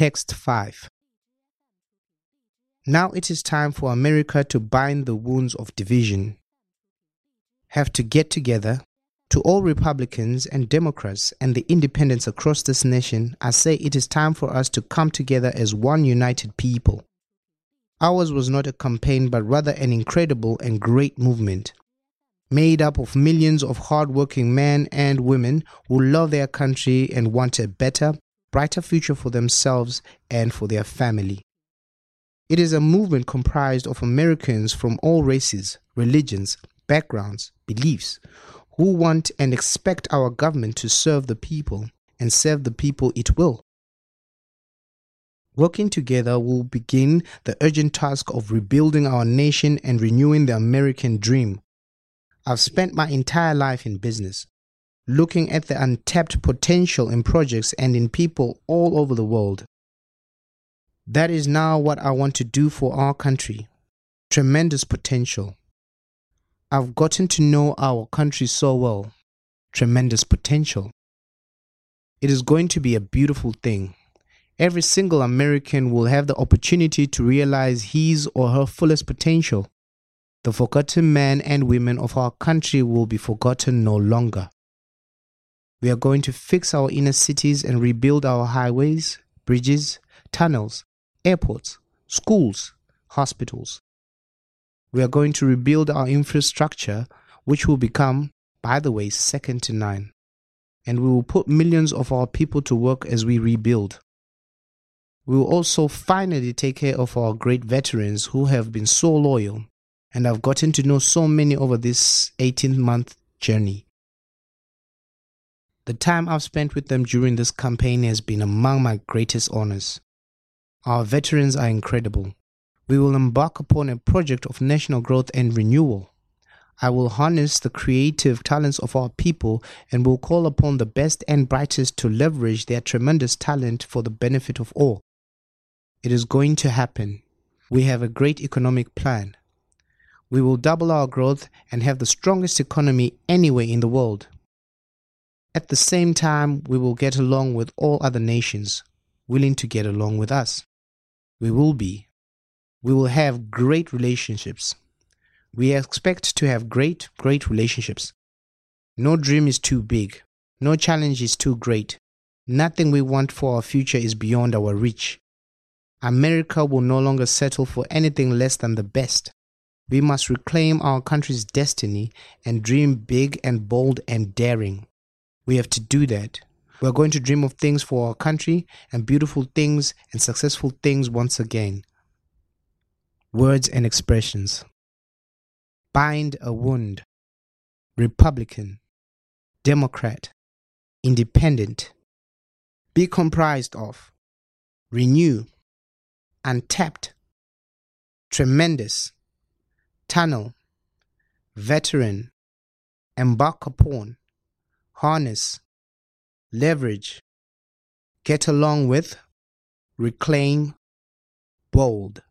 Text 5 Now it is time for America to bind the wounds of division. Have to get together. To all Republicans and Democrats and the independents across this nation, I say it is time for us to come together as one united people. Ours was not a campaign, but rather an incredible and great movement made up of millions of hardworking men and women who love their country and want a better, brighter future for themselves and for their family. It is a movement comprised of Americans from all races, religions, backgrounds, beliefs, who want and expect our government to serve the people and serve the people it will. Working together we'll begin the urgent task of rebuilding our nation and renewing the American dream I've spent my entire life in business, looking at the untapped potential in projects and in people all over the world. That is now what I want to do for our country. Tremendous potential. I've gotten to know our country so well. Tremendous potential. It is going to be a beautiful thing. Every single American will have the opportunity to realize his or her fullest potential. The forgotten men and women of our country will be forgotten no longer. We are going to fix our inner cities and rebuild our highways, bridges, tunnels, airports, schools, hospitals. We are going to rebuild our infrastructure, which will become, by the way, second to none. And we will put millions of our people to work as we rebuild. We will also finally take care of our great veterans who have been so loyal and I've gotten to know so many over this 18 month journey. The time I've spent with them during this campaign has been among my greatest honors. Our veterans are incredible. We will embark upon a project of national growth and renewal. I will harness the creative talents of our people and will call upon the best and brightest to leverage their tremendous talent for the benefit of all. It is going to happen. We have a great economic plan we will double our growth and have the strongest economy anywhere in the world. At the same time, we will get along with all other nations, willing to get along with us. We will be. We will have great relationships. We expect to have great, great relationships. No dream is too big. No challenge is too great. Nothing we want for our future is beyond our reach. America will no longer settle for anything less than the best. We must reclaim our country's destiny and dream big and bold and daring. We have to do that. We are going to dream of things for our country and beautiful things and successful things once again. Words and expressions. Bind a wound, Republican, Democrat, Independent, be comprised of, renew, untapped, tremendous. Tunnel, veteran, embark upon, harness, leverage, get along with, reclaim, bold.